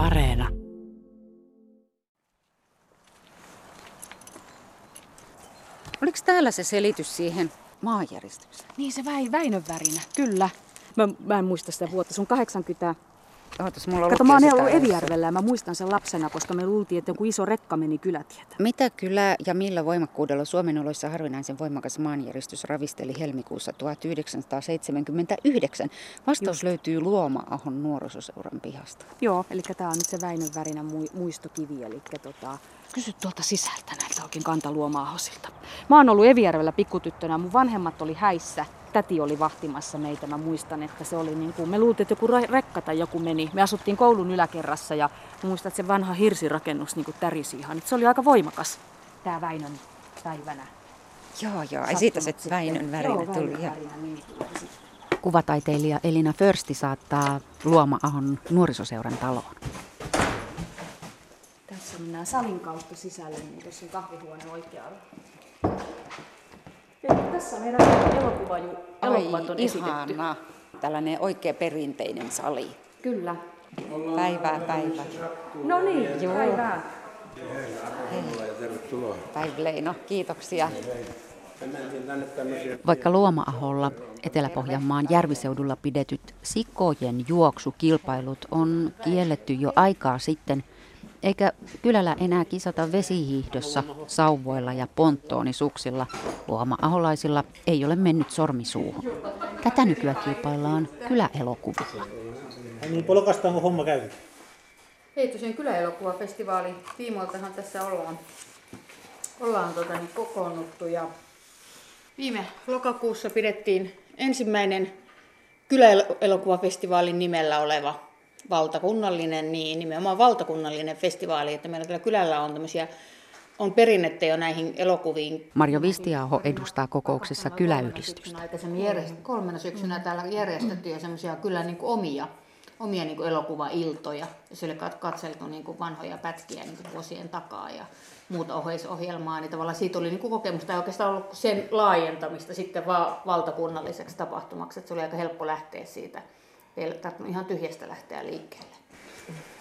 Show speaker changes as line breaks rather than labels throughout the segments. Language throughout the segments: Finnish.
Areena.
Oliko täällä se selitys siihen maanjäristykseen?
Niin se väi, Väinön värinä, kyllä. Mä, mä en muista sitä vuotta, se on 80.
Ootas, mulla
Kato, mä oon ollut. Evijärvellä ja mä muistan sen lapsena, koska me luultiin, että joku iso rekka meni kylätietä.
Mitä kylä ja millä voimakkuudella Suomen oloissa harvinaisen voimakas maanjäristys ravisteli helmikuussa 1979? Vastaus
Just.
löytyy Luoma-ahon nuorisoseuran pihasta.
Joo, eli tää on nyt se Väinön värinä mui- muistokivi, eli tota, kysy tuolta sisältä näiltä oikein kantaluomaahosilta. Mä oon ollut Evijärvellä pikkutyttönä, mun vanhemmat oli häissä, täti oli vahtimassa meitä, mä muistan, että se oli niin kuin, me luultiin, että joku re- rekka tai joku meni. Me asuttiin koulun yläkerrassa ja muistan, että se vanha hirsirakennus niin kuin tärisi ihan. Et se oli aika voimakas, tää Väinön päivänä.
Joo, joo. Ai siitä se. Väinön värinä
Joo,
tuli.
Väinön värinä tuli.
Kuvataiteilija Elina Försti saattaa Luoma-ahon nuorisoseuran taloon.
Tässä mennään salin kautta sisälle, niin tuossa on kahvihuone oikealla. Ja tässä on meidän elokuva, elokuvat on esitetty.
ihana. Tällainen oikea perinteinen sali.
Kyllä.
Päivää, päivää.
No niin,
Joo.
päivää.
Päivä Leino, kiitoksia. Vaikka Luoma-aholla Etelä-Pohjanmaan järviseudulla pidetyt sikojen juoksukilpailut on kielletty jo aikaa sitten, eikä kylällä enää kisata vesihiihdossa, sauvoilla ja ponttoonissuksilla, Luoma-aholaisilla ei ole mennyt sormi suuhun. Tätä nykyään kilpaillaan kyläelokuvilla.
Niin polkasta onko homma käynyt?
Heittosen kyläelokuvafestivaalin tiimoiltahan tässä ollaan, ollaan tota, niin kokoonnuttu ja viime lokakuussa pidettiin ensimmäinen kyläelokuvafestivaalin nimellä oleva valtakunnallinen, niin nimenomaan valtakunnallinen festivaali, että meillä kyllä kylällä on tämmöisiä on perinnettä jo näihin elokuviin.
Marjo Vistiaho edustaa kokouksessa kyläyhdistystä.
Aikaisemmin järjestetty, kolmena syksynä täällä järjestettiin jo semmoisia kyllä niin omia, omia niin elokuvailtoja. Ja siellä katseltu niin vanhoja pätkiä niin vuosien takaa ja muuta oheisohjelmaa. Niin tavallaan siitä oli niin kuin kokemusta ja oikeastaan ollut sen laajentamista sitten vaan valtakunnalliseksi tapahtumaksi. Että se oli aika helppo lähteä siitä. Ei tarvinnut ihan tyhjästä lähteä liikkeelle.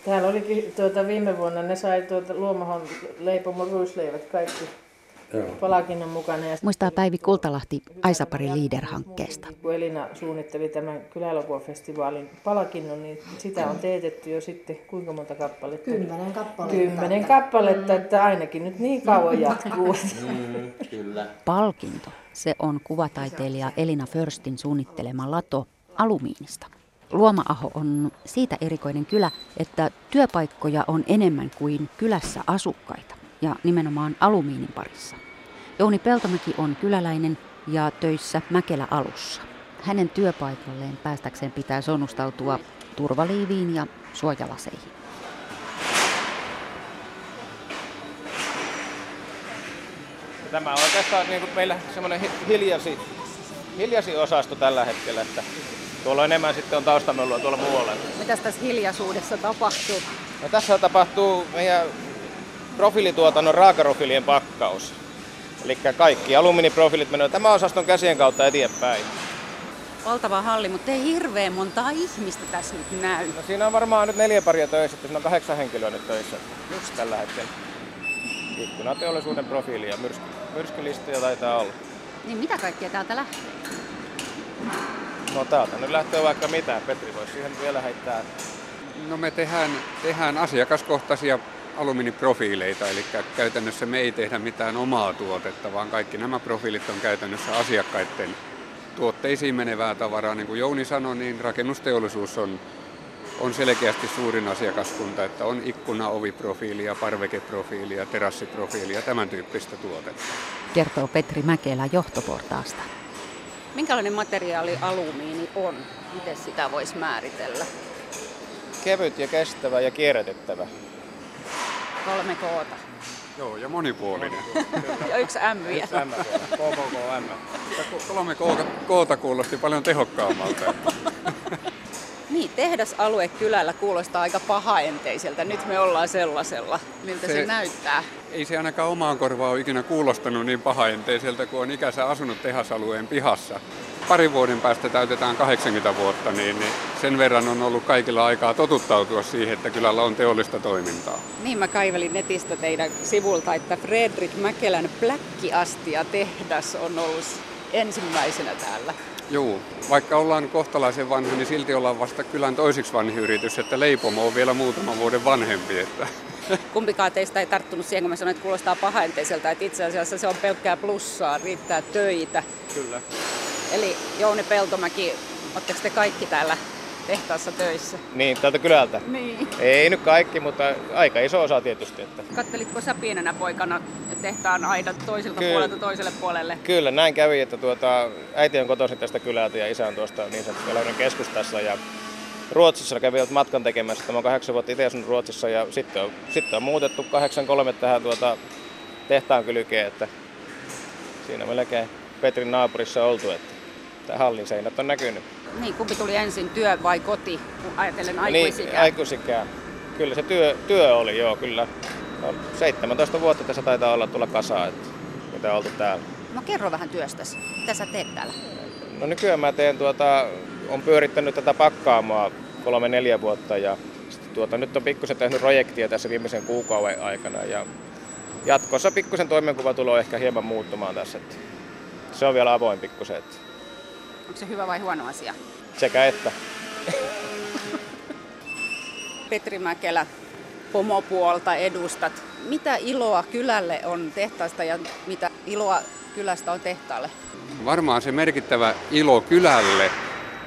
Täällä olikin tuota, viime vuonna, ne sai tuota, Luomahon leipomon ruisleivät kaikki palakinnon mukana. Ja
Muistaa Päivi Kultalahti Aisapari Leader-hankkeesta.
kun Elina suunnitteli tämän kyläelokuvafestivaalin palakinnon, niin sitä on teetetty jo sitten kuinka monta kappaletta?
Kymmenen kappaletta.
Kymmenen kappaletta, että ainakin nyt niin kauan jatkuu.
Palkinto, se on kuvataiteilija Elina Förstin suunnittelema lato alumiinista. Luoma-aho on siitä erikoinen kylä, että työpaikkoja on enemmän kuin kylässä asukkaita ja nimenomaan alumiinin parissa. Jouni Peltomäki on kyläläinen ja töissä Mäkelä alussa. Hänen työpaikalleen päästäkseen pitää sonnustautua turvaliiviin ja suojalaseihin.
Tämä on oikeastaan niin kuin meillä semmoinen hi- hiljasi, hiljasi osasto tällä hetkellä, että tuolla enemmän sitten on taustamelua tuolla muualla.
Mitäs tässä hiljaisuudessa tapahtuu?
No, tässä tapahtuu meidän profiilituotannon raakaprofiilien pakkaus. Eli kaikki alumiiniprofiilit menevät tämän osaston käsien kautta eteenpäin.
Valtava halli, mutta ei hirveän montaa ihmistä tässä nyt näy.
No, siinä on varmaan nyt neljä paria töissä, että siinä on kahdeksan henkilöä nyt töissä just tällä hetkellä. Ikkunateollisuuden profiili ja myrsky, myrskylistoja taitaa olla.
Niin mitä kaikkea täältä lähtee?
No täältä nyt lähtee vaikka mitä. Petri voisi siihen vielä heittää.
No me tehdään, tehdään asiakaskohtaisia alumiiniprofiileita, eli käytännössä me ei tehdä mitään omaa tuotetta, vaan kaikki nämä profiilit on käytännössä asiakkaiden tuotteisiin menevää tavaraa. Niin kuin Jouni sanoi, niin rakennusteollisuus on, on selkeästi suurin asiakaskunta, että on ikkuna, oviprofiilia, parvekeprofiilia, terassiprofiilia, tämän tyyppistä tuotetta.
Kertoo Petri Mäkelä johtoportaasta.
Minkälainen materiaali alumiini on? Miten sitä voisi määritellä?
Kevyt ja kestävä ja kierrätettävä.
Kolme koota.
Joo, ja monipuolinen.
Ja yksi M vielä.
M, KKKM.
Kolme koota, koota kuulosti paljon tehokkaammalta.
Niin, tehdasalue kylällä kuulostaa aika pahaenteiseltä. Nyt me ollaan sellaisella. Miltä se,
Se-
näyttää?
Ei se ainakaan omaan korvaan ole ikinä kuulostanut niin pahaenteiseltä, kun on ikänsä asunut tehasalueen pihassa. parin vuoden päästä täytetään 80 vuotta, niin, niin sen verran on ollut kaikilla aikaa totuttautua siihen, että kylällä on teollista toimintaa.
Niin mä kaivelin netistä teidän sivulta, että Fredrik Mäkelän pläkkiastia tehdas on ollut ensimmäisenä täällä.
Joo, vaikka ollaan kohtalaisen vanha, niin silti ollaan vasta kylän toisiksi vanhi yritys, että leipomo on vielä muutama vuoden vanhempi. Että.
Kumpikaan teistä ei tarttunut siihen, kun mä sanoin, että kuulostaa pahenteiseltä, että itse asiassa se on pelkkää plussaa, riittää töitä.
Kyllä.
Eli Jouni Peltomäki, oletteko te kaikki täällä tehtaassa töissä?
Niin, tältä kylältä.
Niin.
Ei nyt kaikki, mutta aika iso osa tietysti. Että.
Kattelitko sä pienenä poikana tehtaan aidan toiselta
Kyllä.
puolelta toiselle puolelle?
Kyllä, näin kävi, että tuota, äiti on kotoisin tästä kylältä ja isä on tuosta niin sanotusti Lahden keskustassa. Ja Ruotsissa kävivät matkan tekemässä. Tämä on kahdeksan vuotta itse asunut Ruotsissa ja sitten on, sitten on muutettu 83 tähän tuota, tehtaan kylkeen, että siinä melkein Petrin naapurissa oltu, että tämä hallin seinät on näkynyt.
Niin, kumpi tuli ensin, työ vai koti, kun ajatellen
Niin,
aikuisikää?
aikuisikää. Kyllä se työ, työ oli, joo, kyllä. No, 17 vuotta tässä taitaa olla tulla kasaan, että mitä oltu täällä.
No kerro vähän työstäsi. Mitä sä teet täällä?
No nykyään mä teen tuota, on pyörittänyt tätä pakkaamoa kolme neljä vuotta ja tuota, nyt on pikkusen tehnyt projektia tässä viimeisen kuukauden aikana ja jatkossa pikkusen toimenkuva tulee ehkä hieman muuttumaan tässä. Että se on vielä avoin pikkusen, että
Onko se hyvä vai huono asia?
sekä että.
Petri Mäkelä, pomopuolta edustat. Mitä iloa kylälle on tehtaasta ja mitä iloa kylästä on tehtaalle?
Varmaan se merkittävä ilo kylälle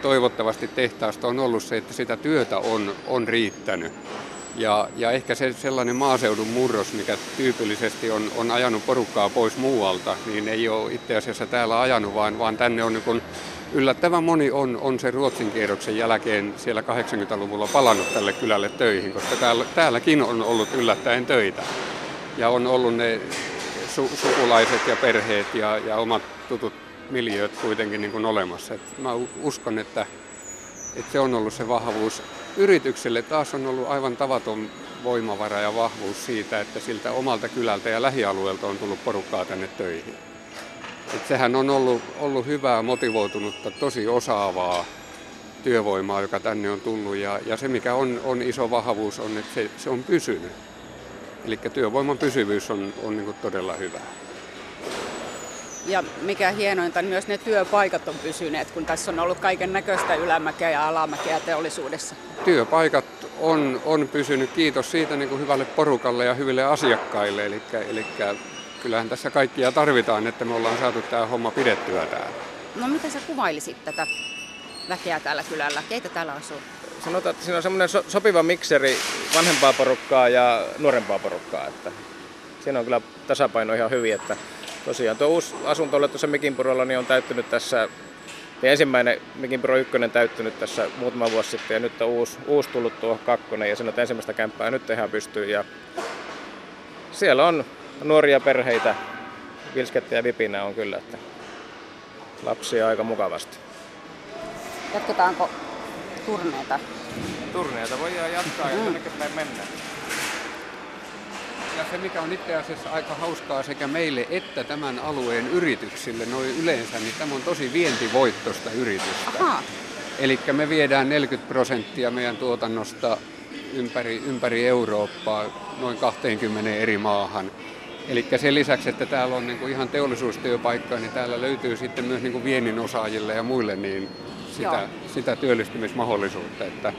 toivottavasti tehtaasta on ollut se, että sitä työtä on, on riittänyt. Ja, ja ehkä se sellainen maaseudun murros, mikä tyypillisesti on, on ajanut porukkaa pois muualta, niin ei ole itse asiassa täällä ajanut, vaan, vaan tänne on niin yllättävän moni on, on sen Ruotsin kierroksen jälkeen siellä 80-luvulla palannut tälle kylälle töihin, koska täällä, täälläkin on ollut yllättäen töitä. Ja on ollut ne su, sukulaiset ja perheet ja, ja omat tutut miljööt kuitenkin niin kuin olemassa. Et mä uskon, että, että se on ollut se vahvuus. Yritykselle taas on ollut aivan tavaton voimavara ja vahvuus siitä, että siltä omalta kylältä ja lähialueelta on tullut porukkaa tänne töihin. Et sehän on ollut, ollut hyvää, motivoitunutta, tosi osaavaa työvoimaa, joka tänne on tullut. Ja, ja se, mikä on, on iso vahvuus, on, että se, se on pysynyt. Eli työvoiman pysyvyys on, on niin todella hyvä.
Ja mikä hienointa, niin myös ne työpaikat on pysyneet, kun tässä on ollut kaiken näköistä ylämäkeä ja alamäkeä teollisuudessa.
Työpaikat on, on pysynyt, kiitos siitä niin kuin hyvälle porukalle ja hyville asiakkaille. Eli, eli kyllähän tässä kaikkia tarvitaan, että me ollaan saatu tämä homma pidettyä täällä.
No miten sä kuvailisit tätä väkeä täällä kylällä? Keitä täällä asuu?
Sanotaan, että siinä on semmoinen so- sopiva mikseri vanhempaa porukkaa ja nuorempaa porukkaa. Että siinä on kyllä tasapaino ihan hyvin, että tosiaan tuo uusi asunto oli tuossa Mikinpurolla niin on täyttynyt tässä, ja ensimmäinen Mikinpuro 1 täyttynyt tässä muutama vuosi sitten ja nyt on uusi, uusi tullut tuo kakkonen ja sen ensimmäistä kämppää nyt tehdään pystyyn ja siellä on nuoria perheitä, vilskettä ja vipinä on kyllä, että lapsia aika mukavasti.
Jatketaanko turneita?
Turneita voidaan jatkaa ja mm. päin mennään.
Ja se, mikä on itse asiassa aika hauskaa sekä meille että tämän alueen yrityksille noin yleensä, niin tämä on tosi vientivoittosta yritystä.
Aha.
Eli me viedään 40 prosenttia meidän tuotannosta ympäri, ympäri Eurooppaa noin 20 eri maahan. Eli sen lisäksi, että täällä on niin kuin ihan teollisuustyöpaikkoja, niin täällä löytyy sitten myös niin kuin viennin osaajille ja muille niin sitä, sitä työllistymismahdollisuutta. Että,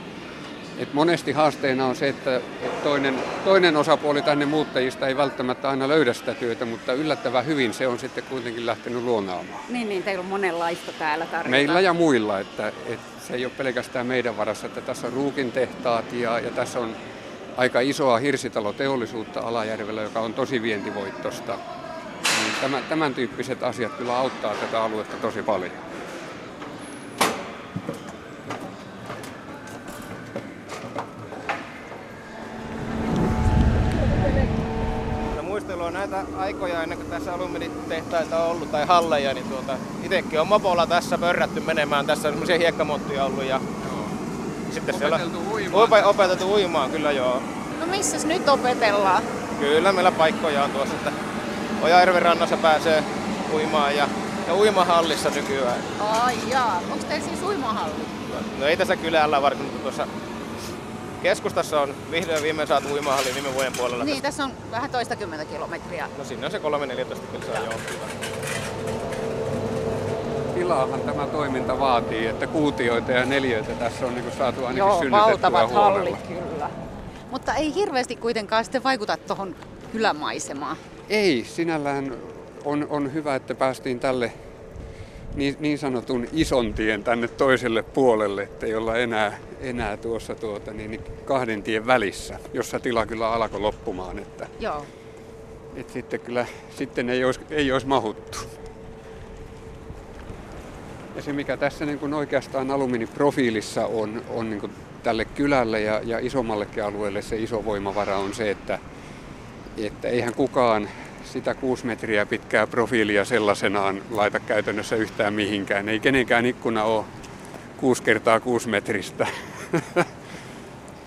et monesti haasteena on se, että et toinen, toinen osapuoli tänne muuttajista ei välttämättä aina löydä sitä työtä, mutta yllättävän hyvin se on sitten kuitenkin lähtenyt luonaamaan.
Niin, niin, teillä on monenlaista täällä tarjota.
Meillä ja muilla, että, että se ei ole pelkästään meidän varassa, että tässä on ruukintehtaat ja, ja tässä on aika isoa hirsitaloteollisuutta Alajärvellä, joka on tosi vientivoittosta. Niin tämän, tämän tyyppiset asiat kyllä auttaa tätä aluetta tosi paljon.
näitä aikoja ennen kuin tässä alumiinitehtaita on ollut tai halleja, niin tuota, itsekin on mopolla tässä pörrätty menemään. Tässä on semmoisia hiekkamonttuja ollut ja. Sitten
Opeteltu
siellä
uimaan.
Ope, opeteltu uimaan, kyllä joo.
No missäs nyt opetellaan?
Kyllä meillä paikkoja on tuossa, että Ojajärven rannassa pääsee uimaan ja Ja uimahallissa nykyään.
Ai jaa, onko teillä siis uimahalli?
No ei tässä kylällä varmaan, mutta tuossa keskustassa on vihdoin viimein saatu uimahalli viime vuoden puolella.
Niin, tässä on vähän toista kymmentä kilometriä.
No sinne on se 314 kilsaa joo.
Tilaahan tämä toiminta vaatii, että kuutioita ja neliöitä tässä on niin kuin saatu ainakin
Joo,
synnytettyä
valtavat
huolella.
hallit kyllä. Mutta ei hirveästi kuitenkaan sitten vaikuta tuohon kylämaisemaan.
Ei, sinällään on, on hyvä, että päästiin tälle niin, niin sanotun ison tien tänne toiselle puolelle, että ei olla enää, enää tuossa tuota, niin, niin kahden tien välissä, jossa tila kyllä alkoi loppumaan. Että,
Joo.
että sitten kyllä sitten ei olisi, ei olisi mahuttu. Ja se mikä tässä niin kuin oikeastaan alumiiniprofiilissa on, on niin kuin tälle kylälle ja, ja isommallekin alueelle se iso voimavara on se, että, että eihän kukaan sitä kuusi metriä pitkää profiilia sellaisenaan laita käytännössä yhtään mihinkään. Ei kenenkään ikkuna ole 6 kertaa 6 metristä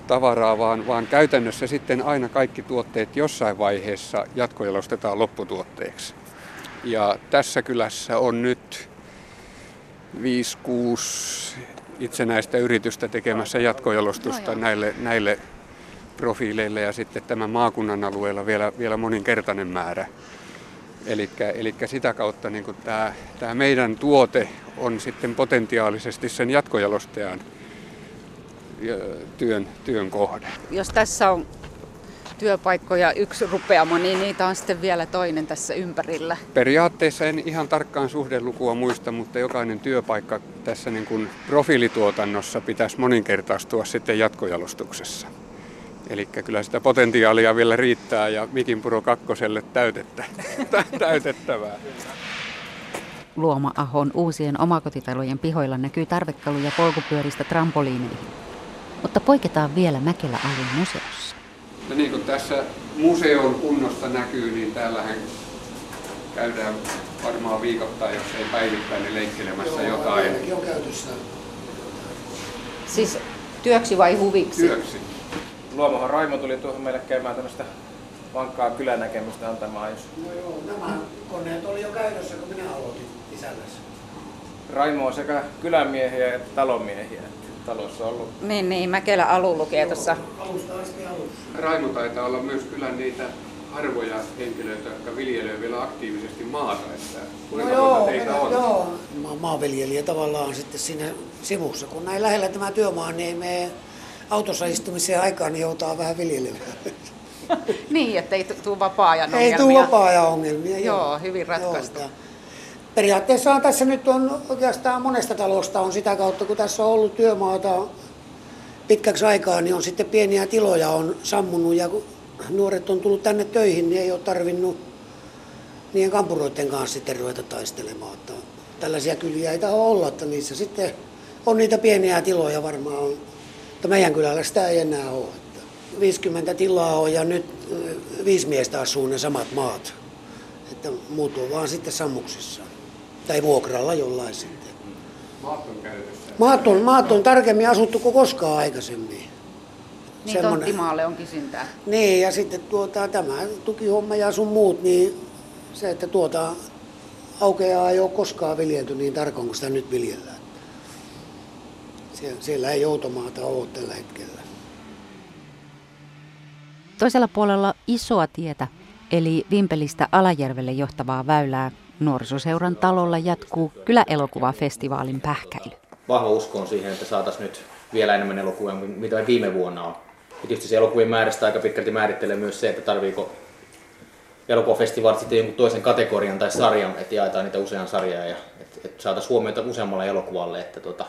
tavaraa, vaan, vaan käytännössä sitten aina kaikki tuotteet jossain vaiheessa jatkojalostetaan lopputuotteeksi. Ja tässä kylässä on nyt 5-6 itsenäistä yritystä tekemässä jatkojalostusta näille, näille profiileille ja sitten tämän maakunnan alueella vielä, vielä moninkertainen määrä. Eli sitä kautta niin tämä, tämä meidän tuote on sitten potentiaalisesti sen jatkojalostajan työn, työn kohde.
Jos tässä on työpaikkoja yksi rupeamo, niin niitä on sitten vielä toinen tässä ympärillä.
Periaatteessa en ihan tarkkaan suhdelukua muista, mutta jokainen työpaikka tässä niin kuin profiilituotannossa pitäisi moninkertaistua sitten jatkojalostuksessa. Eli kyllä sitä potentiaalia vielä riittää ja Mikin Puro kakkoselle täytettä, täytettävää.
Luoma-ahon uusien omakotitalojen pihoilla näkyy tarvekaluja polkupyöristä trampoliineihin. Mutta poiketaan vielä Mäkelä alueen museossa.
No niin kuin tässä museon kunnosta näkyy, niin täällähän käydään varmaan viikoittain, jos ei päivittäin, niin leikkelemässä Joo, jotain.
on käytössä.
Siis työksi vai huviksi?
Työksi.
Luomohan Raimo tuli tuohon meille käymään tämmöistä vankkaa kylänäkemystä antamaan. Jos...
No joo, nämä koneet oli jo käytössä, kun minä aloitin isännässä.
Raimo on sekä kylämiehiä että talomiehiä. Talossa ollut.
Niin, niin, Mäkelä Alu lukee tuossa.
Alusta asti alussa.
Raimo taitaa olla myös kyllä niitä harvoja henkilöitä, jotka viljelevät vielä aktiivisesti maata. Että kuinka
no
monta
joo,
teitä on?
joo. Ma- maanviljelijä tavallaan sitten siinä sivussa. Kun näin lähellä tämä työmaa, niin ei mene autossa istumiseen aikaan, niin joutaa vähän viljelemään.
Niin, ettei tule vapaa-ajan
Ei
ongelmia.
tule vapaa-ajan ongelmia.
Joo, hyvin ratkaistu.
Joo, Periaatteessa tässä nyt on oikeastaan monesta talosta on sitä kautta, kun tässä on ollut työmaata pitkäksi aikaa, niin on sitten pieniä tiloja on sammunut ja kun nuoret on tullut tänne töihin, niin ei ole tarvinnut niiden kampuroiden kanssa sitten ruveta taistelemaan. Tällaisia kyliä ei taho olla, että niissä sitten on niitä pieniä tiloja varmaan on. Mutta meidän kylällä sitä ei enää ole. Että 50 tilaa on ja nyt viisi miestä asuu ne samat maat. Että muut on vaan sitten sammuksissa. Tai vuokralla jollain sitten.
Maat on käytössä.
Maat on, maat on tarkemmin asuttu kuin koskaan aikaisemmin.
Niin
Semmonen-
tonttimaalle on kysyntää.
Niin, ja sitten tuota, tämä tukihomma ja sun muut, niin se, että tuota aukeaa ei ole koskaan viljelty niin tarkoin kuin sitä nyt viljellään. Sie- Siellä ei joutomaata ole tällä hetkellä.
Toisella puolella isoa tietä, eli Vimpelistä Alajärvelle johtavaa väylää, nuorisoseuran talolla jatkuu kyläelokuvafestivaalin pähkäily.
vahva usko on siihen, että saataisiin nyt vielä enemmän elokuvia, kuin mitä viime vuonna on. Ja tietysti se elokuvien määrästä aika pitkälti määrittelee myös se, että tarviiko elokuvafestivaalit sitten jonkun toisen kategorian tai sarjan, että jaetaan niitä usean sarjaa ja että, että saataisiin huomiota useammalle elokuvalle. Että tota,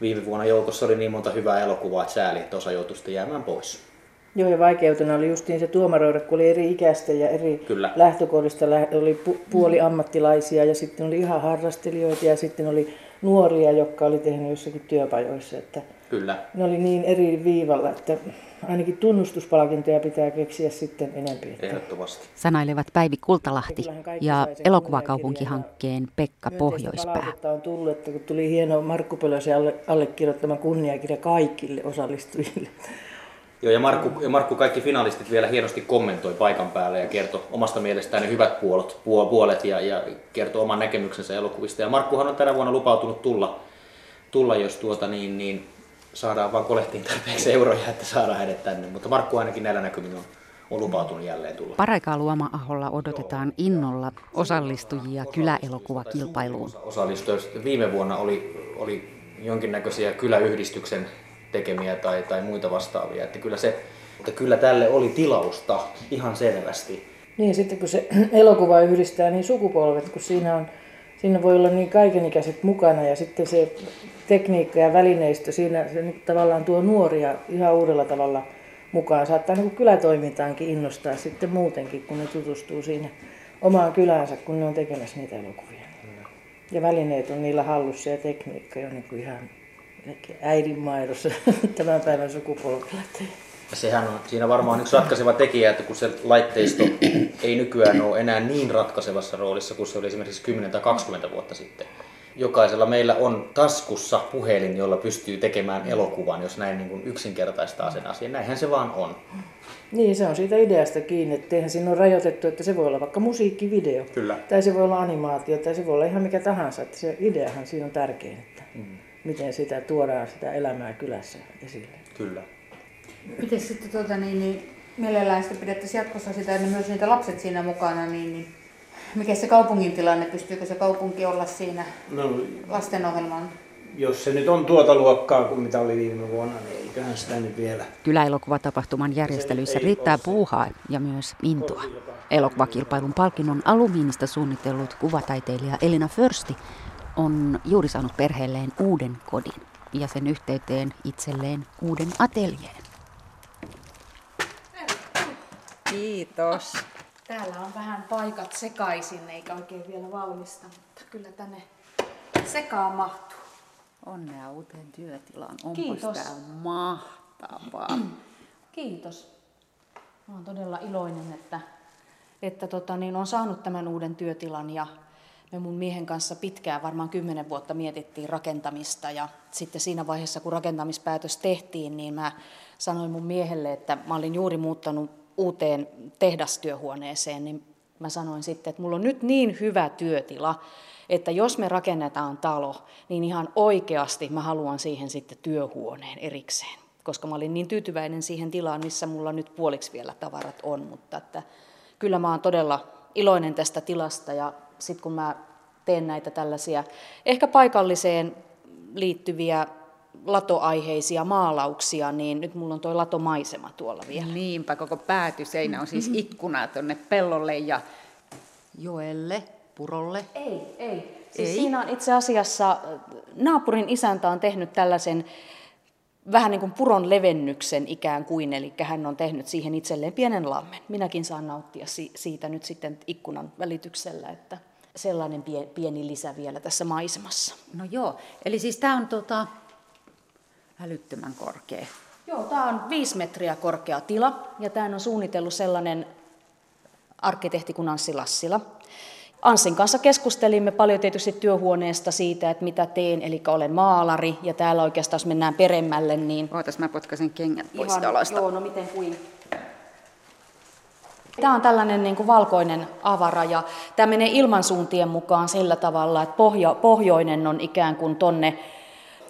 viime vuonna joukossa oli niin monta hyvää elokuvaa, että sääli, että osa joutui jäämään pois.
Joo, ja vaikeutena oli justiin se tuomaroida, kun oli eri ikäistä ja eri
Kyllä.
lähtökohdista lä- oli pu- puoli ammattilaisia ja sitten oli ihan harrastelijoita ja sitten oli nuoria, jotka oli tehnyt jossakin työpajoissa. Että
Kyllä.
ne oli niin eri viivalla, että ainakin tunnustuspalkintoja pitää keksiä sitten enempi. Että
Ehdottomasti.
Sanailevat Päivi Kultalahti ja elokuvakaupunkihankkeen Pekka Pohjoispää.
on tullut, että kun tuli hieno Markku Pölösen alle, allekirjoittama kunniakirja kaikille osallistujille.
Joo, ja Markku, ja Markku kaikki finalistit vielä hienosti kommentoi paikan päällä ja kertoi omasta mielestään ne hyvät puolet, puolet ja, ja kertoi oman näkemyksensä elokuvista. Ja Markkuhan on tänä vuonna lupautunut tulla, tulla jos tuota niin, niin saadaan vaan kolehtiin tarpeeksi euroja, että saadaan hänet tänne. Mutta Markku ainakin näillä näkymin on, on lupautunut jälleen tulla.
Paraikaa Luoma-aholla odotetaan innolla osallistujia kyläelokuvakilpailuun.
Osallistujia viime vuonna oli, oli jonkinnäköisiä kyläyhdistyksen tekemiä tai, tai muita vastaavia. Että kyllä, se, että kyllä tälle oli tilausta ihan selvästi.
Niin, sitten kun se elokuva yhdistää niin sukupolvet, kun siinä, on, siinä voi olla niin kaikenikäiset mukana ja sitten se tekniikka ja välineistö, siinä se niin tavallaan tuo nuoria ihan uudella tavalla mukaan. Saattaa niin kylätoimintaankin innostaa sitten muutenkin, kun ne tutustuu siinä omaan kylänsä, kun ne on tekemässä niitä elokuvia. Ja välineet on niillä hallussa ja tekniikka jo niin kuin ihan äidinmaidossa tämän päivän sukupolvella.
Sehän on siinä varmaan yksi ratkaiseva tekijä, että kun se laitteisto ei nykyään ole enää niin ratkaisevassa roolissa kuin se oli esimerkiksi 10 tai 20 vuotta sitten. Jokaisella meillä on taskussa puhelin, jolla pystyy tekemään elokuvan, jos näin niin kuin yksinkertaistaa sen asian. Näinhän se vaan on.
Niin, se on siitä ideasta kiinni, että eihän siinä ole rajoitettu, että se voi olla vaikka musiikkivideo.
Kyllä.
Tai se voi olla animaatio, tai se voi olla ihan mikä tahansa. Että se ideahan siinä on tärkein. Miten sitä tuodaan sitä elämää kylässä esille.
Kyllä.
Miten sitten tuota, niin, niin, mielellään sitten pidettäisiin jatkossa sitä, että myös niitä lapset siinä mukana, niin, niin mikä se kaupungin tilanne, pystyykö se kaupunki olla siinä no, lastenohjelman?
Jos se nyt on tuota luokkaa kuin mitä oli viime vuonna, niin eiköhän sitä nyt vielä.
Kyläelokuvatapahtuman järjestelyissä riittää puuhaa ja myös intoa. Elokuvakilpailun palkinnon alumiinista suunnitellut kuvataiteilija Elina Försti on juuri saanut perheelleen uuden kodin ja sen yhteyteen itselleen uuden ateljeen.
Kiitos.
Täällä on vähän paikat sekaisin, eikä oikein vielä valmista, mutta kyllä tänne sekaan mahtuu.
Onnea uuteen työtilaan. Onpas
Kiitos.
tää mahtavaa.
Kiitos. Mä oon todella iloinen, että, että tota, niin on saanut tämän uuden työtilan ja me mun miehen kanssa pitkään, varmaan kymmenen vuotta mietittiin rakentamista ja sitten siinä vaiheessa, kun rakentamispäätös tehtiin, niin mä sanoin mun miehelle, että mä olin juuri muuttanut uuteen tehdastyöhuoneeseen, niin mä sanoin sitten, että mulla on nyt niin hyvä työtila, että jos me rakennetaan talo, niin ihan oikeasti mä haluan siihen sitten työhuoneen erikseen, koska mä olin niin tyytyväinen siihen tilaan, missä mulla nyt puoliksi vielä tavarat on, mutta että kyllä mä oon todella iloinen tästä tilasta ja sitten kun mä teen näitä tällaisia ehkä paikalliseen liittyviä latoaiheisia maalauksia, niin nyt mulla on tuo latomaisema tuolla vielä.
Niinpä, koko päätyseinä on siis ikkuna tuonne pellolle ja joelle, purolle.
Ei, ei. Siis ei. Siinä on itse asiassa, naapurin isäntä on tehnyt tällaisen vähän niin kuin puron levennyksen ikään kuin, eli hän on tehnyt siihen itselleen pienen lammen. Minäkin saan nauttia siitä nyt sitten ikkunan välityksellä, että sellainen pieni lisä vielä tässä maisemassa.
No joo, eli siis tämä on tota, älyttömän korkea.
Joo, tämä on viisi metriä korkea tila ja tämä on suunnitellut sellainen arkkitehti kuin Anssi Lassila. Anssin kanssa keskustelimme paljon tietysti työhuoneesta siitä, että mitä teen, eli olen maalari, ja täällä oikeastaan, jos mennään peremmälle, niin...
Ootas, mä potkaisen kengät pois
Ihan,
talosta.
Joo, no miten kuin. Tämä on tällainen niin kuin valkoinen avara, ja tämä menee ilmansuuntien mukaan sillä tavalla, että pohjo, pohjoinen on ikään kuin tonne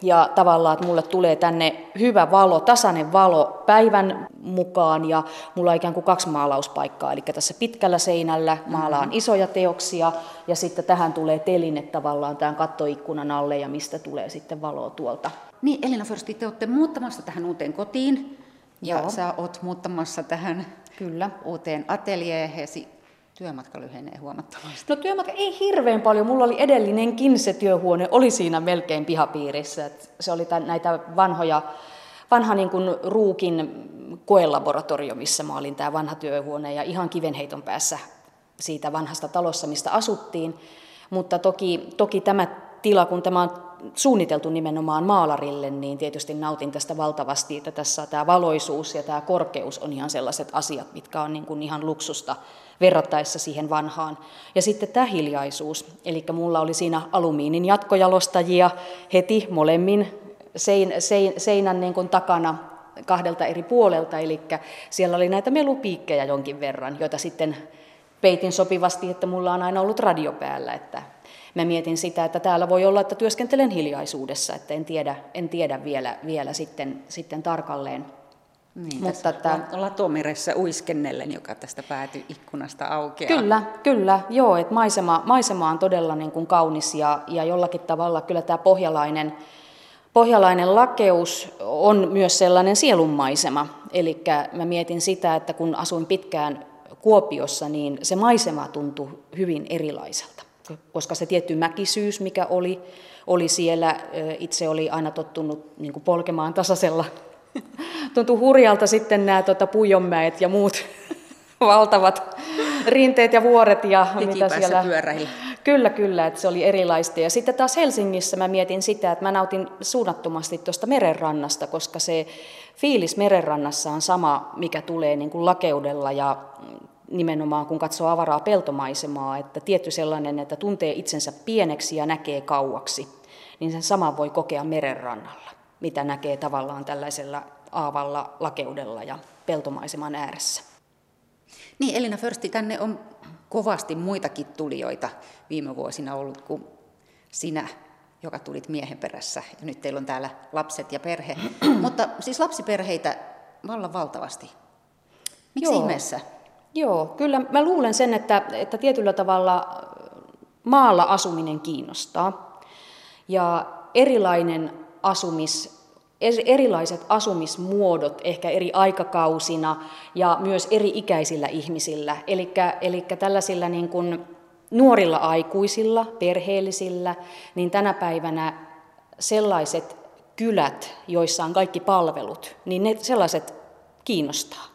ja tavallaan, että mulle tulee tänne hyvä valo, tasainen valo päivän mukaan ja mulla on ikään kuin kaksi maalauspaikkaa, eli tässä pitkällä seinällä maalaan mm-hmm. isoja teoksia ja sitten tähän tulee teline tavallaan tämän kattoikkunan alle ja mistä tulee sitten valoa tuolta.
Niin, Elina Försti, te olette muuttamassa tähän uuteen kotiin ja Joo. sä oot muuttamassa tähän
Kyllä.
uuteen ateljeehesi työmatka lyhenee huomattavasti?
No työmatka ei hirveän paljon. Mulla oli edellinenkin se työhuone, oli siinä melkein pihapiirissä. Et se oli tämän, näitä vanhoja, vanha niin kuin Ruukin koelaboratorio, missä mä olin tämä vanha työhuone ja ihan kivenheiton päässä siitä vanhasta talossa, mistä asuttiin. Mutta toki, toki tämä tila, kun tämä on suunniteltu nimenomaan maalarille, niin tietysti nautin tästä valtavasti, että tässä tämä valoisuus ja tämä korkeus on ihan sellaiset asiat, mitkä on niin kuin ihan luksusta verrattaessa siihen vanhaan. Ja sitten tämä hiljaisuus, eli mulla oli siinä alumiinin jatkojalostajia heti molemmin sein, sein, seinän niin kuin takana kahdelta eri puolelta, eli siellä oli näitä melupiikkejä jonkin verran, joita sitten peitin sopivasti, että mulla on aina ollut radio päällä, että mä mietin sitä, että täällä voi olla, että työskentelen hiljaisuudessa, että en tiedä, en tiedä vielä, vielä sitten, sitten tarkalleen.
Niin, Mutta että, latomeressä uiskennellen, joka tästä päätyi ikkunasta aukeaa.
Kyllä, kyllä, joo, että maisema, maisema on todella niin kuin kaunis ja, ja jollakin tavalla kyllä tämä pohjalainen, pohjalainen lakeus on myös sellainen sielunmaisema. Eli mä mietin sitä, että kun asuin pitkään Kuopiossa, niin se maisema tuntui hyvin erilaiselta, koska se tietty mäkisyys, mikä oli, oli siellä, itse oli aina tottunut niin kuin polkemaan tasaisella. Tuntui hurjalta sitten nämä tuota, Pujonmäet ja muut valtavat rinteet ja vuoret. Ja
mitä siellä... pyöräillä.
Kyllä, kyllä, että se oli erilaista. Ja sitten taas Helsingissä mä mietin sitä, että mä nautin suunnattomasti tuosta merenrannasta, koska se fiilis merenrannassa on sama, mikä tulee niin kuin lakeudella ja nimenomaan kun katsoo avaraa peltomaisemaa, että tietty sellainen, että tuntee itsensä pieneksi ja näkee kauaksi, niin sen sama voi kokea merenrannalla, mitä näkee tavallaan tällaisella aavalla lakeudella ja peltomaiseman ääressä.
Niin, Elina Försti, tänne on kovasti muitakin tulijoita viime vuosina ollut kuin sinä, joka tulit miehen perässä. Ja nyt teillä on täällä lapset ja perhe. Mutta siis lapsiperheitä vallan valtavasti. Miksi Joo. ihmeessä?
Joo, kyllä mä luulen sen, että, että tietyllä tavalla maalla asuminen kiinnostaa. Ja erilainen asumis, erilaiset asumismuodot ehkä eri aikakausina ja myös eri ikäisillä ihmisillä. Eli tällaisilla niin kuin nuorilla aikuisilla, perheellisillä, niin tänä päivänä sellaiset kylät, joissa on kaikki palvelut, niin ne sellaiset kiinnostaa.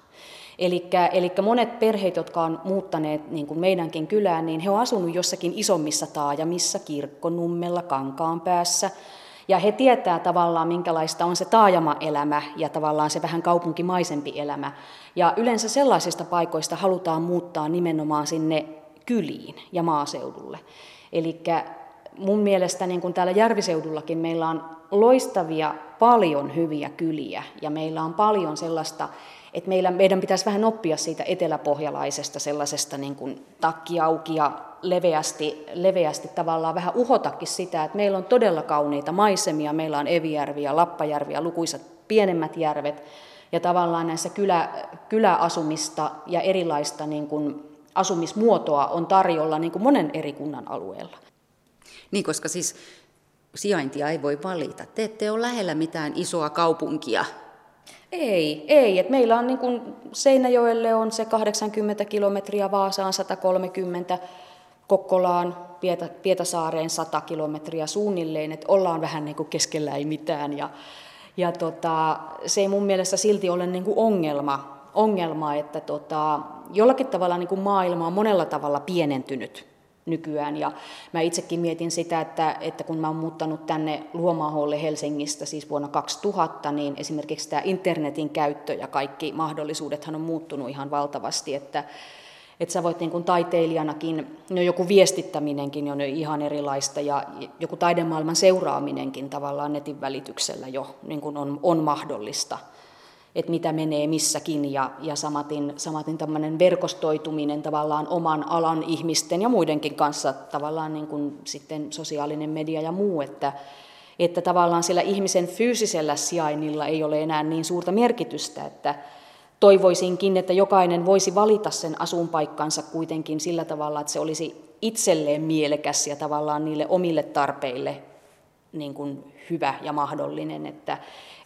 Eli monet perheet, jotka on muuttaneet niin kuin meidänkin kylään, niin he ovat asunut jossakin isommissa taajamissa, kirkkonummella, kankaan päässä. Ja he tietää tavallaan, minkälaista on se taajamaelämä ja tavallaan se vähän kaupunkimaisempi elämä. Ja yleensä sellaisista paikoista halutaan muuttaa nimenomaan sinne kyliin ja maaseudulle. Eli mun mielestä niin kuin täällä Järviseudullakin meillä on loistavia, paljon hyviä kyliä ja meillä on paljon sellaista että meillä, meidän pitäisi vähän oppia siitä eteläpohjalaisesta sellaisesta niin kuin takki auki ja leveästi, leveästi tavallaan vähän uhotakin sitä, että meillä on todella kauniita maisemia, meillä on Evijärvi ja Lappajärvi ja lukuisat pienemmät järvet, ja tavallaan näissä kylä, kyläasumista ja erilaista niin kuin asumismuotoa on tarjolla niin kuin monen eri kunnan alueella.
Niin, koska siis sijaintia ei voi valita. Te ette ole lähellä mitään isoa kaupunkia,
ei, ei. Et meillä on niin kun Seinäjoelle on se 80 kilometriä, Vaasaan 130, Kokkolaan, Pieta, Pietasaareen 100 kilometriä suunnilleen, että ollaan vähän niin kuin keskellä ei mitään. Ja, ja tota, se ei mun mielestä silti ole niin kuin ongelma, ongelma, että tota, jollakin tavalla niin kuin maailma on monella tavalla pienentynyt nykyään. Ja mä itsekin mietin sitä, että, että kun mä oon muuttanut tänne Luomaaholle Helsingistä siis vuonna 2000, niin esimerkiksi tämä internetin käyttö ja kaikki mahdollisuudethan on muuttunut ihan valtavasti, että että sä voit niin kuin taiteilijanakin, no joku viestittäminenkin on ihan erilaista ja joku taidemaailman seuraaminenkin tavallaan netin välityksellä jo niin kuin on, on mahdollista että mitä menee missäkin ja, ja samatin, samatin tämmöinen verkostoituminen tavallaan oman alan ihmisten ja muidenkin kanssa tavallaan niin kuin sitten sosiaalinen media ja muu, että, että tavallaan sillä ihmisen fyysisellä sijainnilla ei ole enää niin suurta merkitystä, että toivoisinkin, että jokainen voisi valita sen asuinpaikkansa kuitenkin sillä tavalla, että se olisi itselleen mielekäs ja tavallaan niille omille tarpeille niin kuin hyvä ja mahdollinen. Että,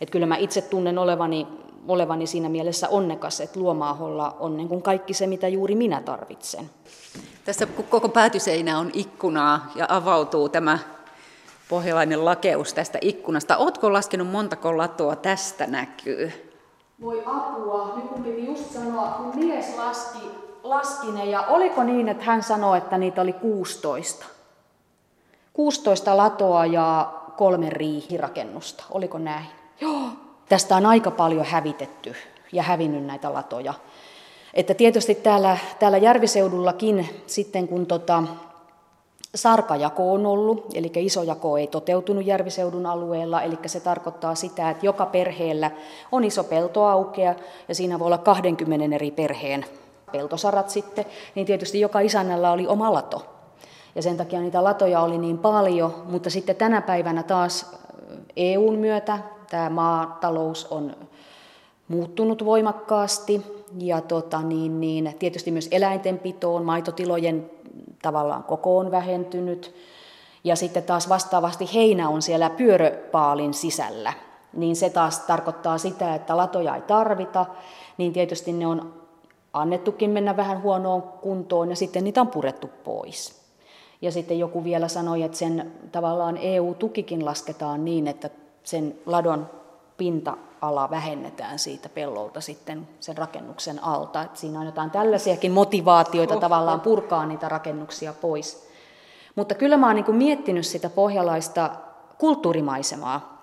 että kyllä mä itse tunnen olevani olevani siinä mielessä onnekas, että Luomaaholla on niin kuin kaikki se, mitä juuri minä tarvitsen.
Tässä koko päätyseinä on ikkunaa ja avautuu tämä pohjalainen lakeus tästä ikkunasta. Oletko laskenut montako latoa tästä näkyy?
Voi apua, nyt kun piti just sanoa, kun mies laski, laski ne, ja oliko niin, että hän sanoi, että niitä oli 16? 16 latoa ja kolme riihirakennusta, oliko näin? Joo, tästä on aika paljon hävitetty ja hävinnyt näitä latoja. Että tietysti täällä, täällä Järviseudullakin sitten kun tota, Sarkajako on ollut, eli iso jako ei toteutunut järviseudun alueella, eli se tarkoittaa sitä, että joka perheellä on iso peltoaukea ja siinä voi olla 20 eri perheen peltosarat sitten, niin tietysti joka isännällä oli oma lato. Ja sen takia niitä latoja oli niin paljon, mutta sitten tänä päivänä taas EUn myötä tämä maatalous on muuttunut voimakkaasti ja tota, niin, niin, tietysti myös eläintenpitoon, maitotilojen tavallaan koko on vähentynyt. Ja sitten taas vastaavasti heinä on siellä pyöröpaalin sisällä. Niin se taas tarkoittaa sitä, että latoja ei tarvita, niin tietysti ne on annettukin mennä vähän huonoon kuntoon ja sitten niitä on purettu pois. Ja sitten joku vielä sanoi, että sen tavallaan EU-tukikin lasketaan niin, että sen ladon pinta-ala vähennetään siitä pellolta sitten sen rakennuksen alta. Että siinä on jotain tällaisiakin motivaatioita oh, tavallaan purkaa niitä rakennuksia pois. Mutta kyllä mä oon niin miettinyt sitä pohjalaista kulttuurimaisemaa.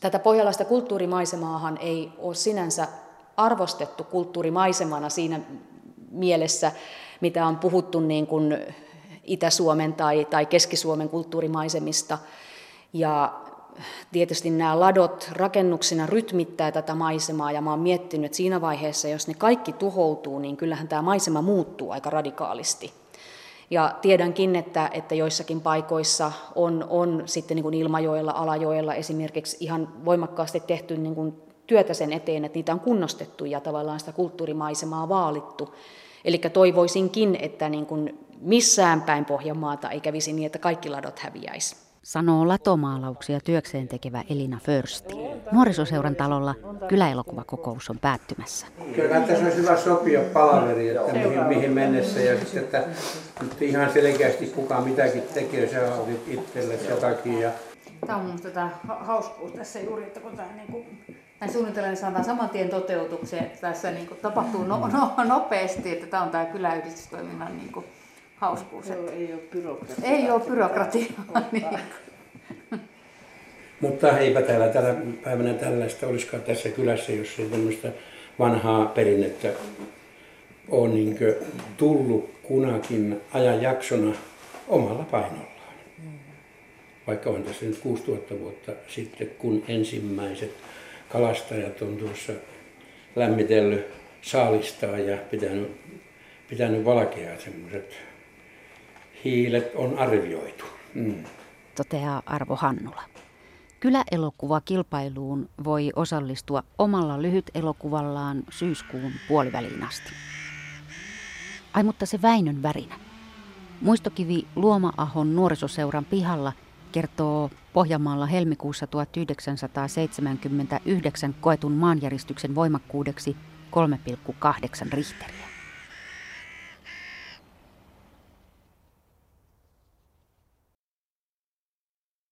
Tätä pohjalaista kulttuurimaisemaahan ei ole sinänsä arvostettu kulttuurimaisemana siinä mielessä, mitä on puhuttu niin kuin Itä-Suomen tai, tai Keski-Suomen kulttuurimaisemista. Ja tietysti nämä ladot rakennuksina rytmittää tätä maisemaa ja mä oon miettinyt, että siinä vaiheessa, jos ne kaikki tuhoutuu, niin kyllähän tämä maisema muuttuu aika radikaalisti. Ja tiedänkin, että, että joissakin paikoissa on, on sitten niin kuin Ilmajoella, Alajoella esimerkiksi ihan voimakkaasti tehty niin kuin työtä sen eteen, että niitä on kunnostettu ja tavallaan sitä kulttuurimaisemaa vaalittu. Eli toivoisinkin, että niin kuin missään päin Pohjanmaata ei kävisi niin, että kaikki ladot häviäisi.
Sanoo latomaalauksia työkseen tekevä Elina Försti. Nuorisoseuran talolla kyläelokuvakokous on päättymässä.
Kyllä tässä olisi hyvä sopia palaveri, että mihin, mihin mennessä ja sitten, että nyt ihan selkeästi kuka mitäkin tekee, se on itsellesi jotakin. Ja...
Tämä on minusta tämä hauskuus tässä juuri, että kun tämä niin kuin näin suunnitellaan, niin saadaan saman tien toteutukseen, että tässä niin kuin tapahtuu no, no, nopeasti, että tämä on tämä kyläyhdistystoiminnan niin kuin hauskuus.
Joo, ei ole byrokratiaa.
Ei ole byrokratiaa. niin.
Mutta eipä täällä tällä päivänä tällaista olisikaan tässä kylässä, jos ei tämmöistä vanhaa perinnettä on niin tullut kunakin ajanjaksona omalla painollaan. Vaikka on tässä nyt 6000 vuotta sitten, kun ensimmäiset kalastajat on tuossa lämmitellyt saalistaa ja pitänyt, pitänyt valkea semmoiset hiilet on arvioitu. Mm.
Toteaa Arvo Hannula. Kyläelokuvakilpailuun voi osallistua omalla lyhyt elokuvallaan syyskuun puoliväliin asti. Ai mutta se Väinön värinä. Muistokivi Luoma-ahon nuorisoseuran pihalla kertoo Pohjanmaalla helmikuussa 1979 koetun maanjäristyksen voimakkuudeksi 3,8 Richteriä.